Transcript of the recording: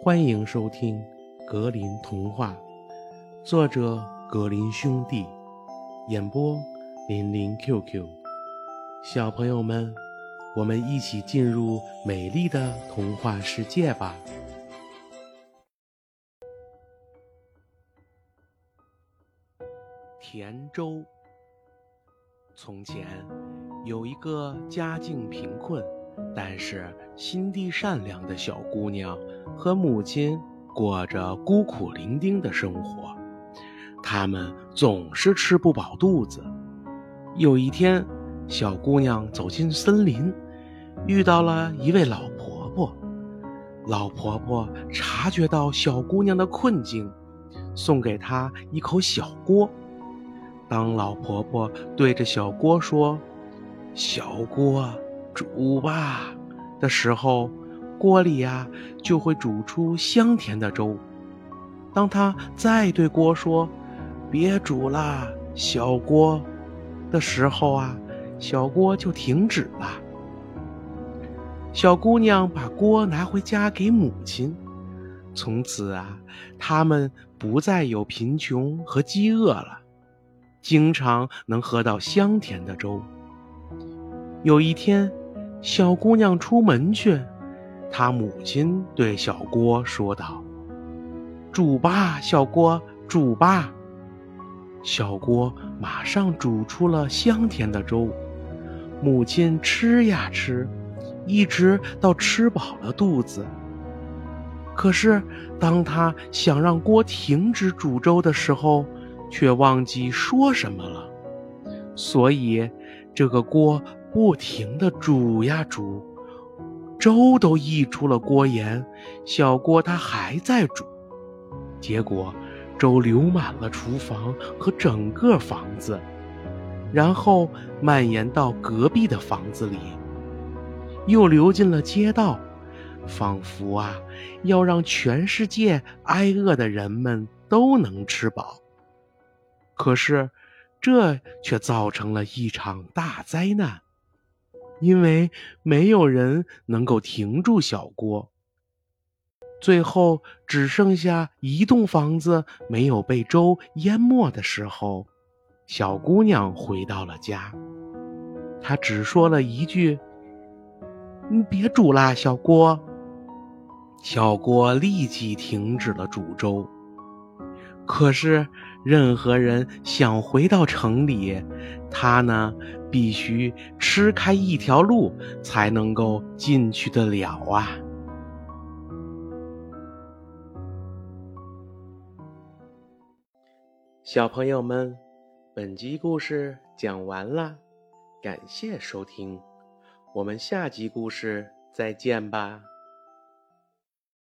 欢迎收听《格林童话》，作者格林兄弟，演播林林 QQ。小朋友们，我们一起进入美丽的童话世界吧！田州。从前有一个家境贫困，但是心地善良的小姑娘，和母亲过着孤苦伶仃的生活。他们总是吃不饱肚子。有一天，小姑娘走进森林，遇到了一位老婆婆。老婆婆察觉到小姑娘的困境，送给她一口小锅。当老婆婆对着小锅说：“小锅煮吧”的时候，锅里呀就会煮出香甜的粥。当他再对锅说：“别煮了，小锅”的时候啊，小锅就停止了。小姑娘把锅拿回家给母亲，从此啊，他们不再有贫穷和饥饿了。经常能喝到香甜的粥。有一天，小姑娘出门去，她母亲对小锅说道：“煮吧，小锅，煮吧。”小锅马上煮出了香甜的粥。母亲吃呀吃，一直到吃饱了肚子。可是，当她想让锅停止煮粥的时候，却忘记说什么了，所以这个锅不停的煮呀煮，粥都溢出了锅沿，小锅它还在煮，结果粥流满了厨房和整个房子，然后蔓延到隔壁的房子里，又流进了街道，仿佛啊要让全世界挨饿的人们都能吃饱。可是，这却造成了一场大灾难，因为没有人能够停住小锅。最后只剩下一栋房子没有被粥淹没的时候，小姑娘回到了家。她只说了一句：“你别煮啦，小锅。”小锅立即停止了煮粥。可是，任何人想回到城里，他呢必须吃开一条路，才能够进去得了啊！小朋友们，本集故事讲完了，感谢收听，我们下集故事再见吧。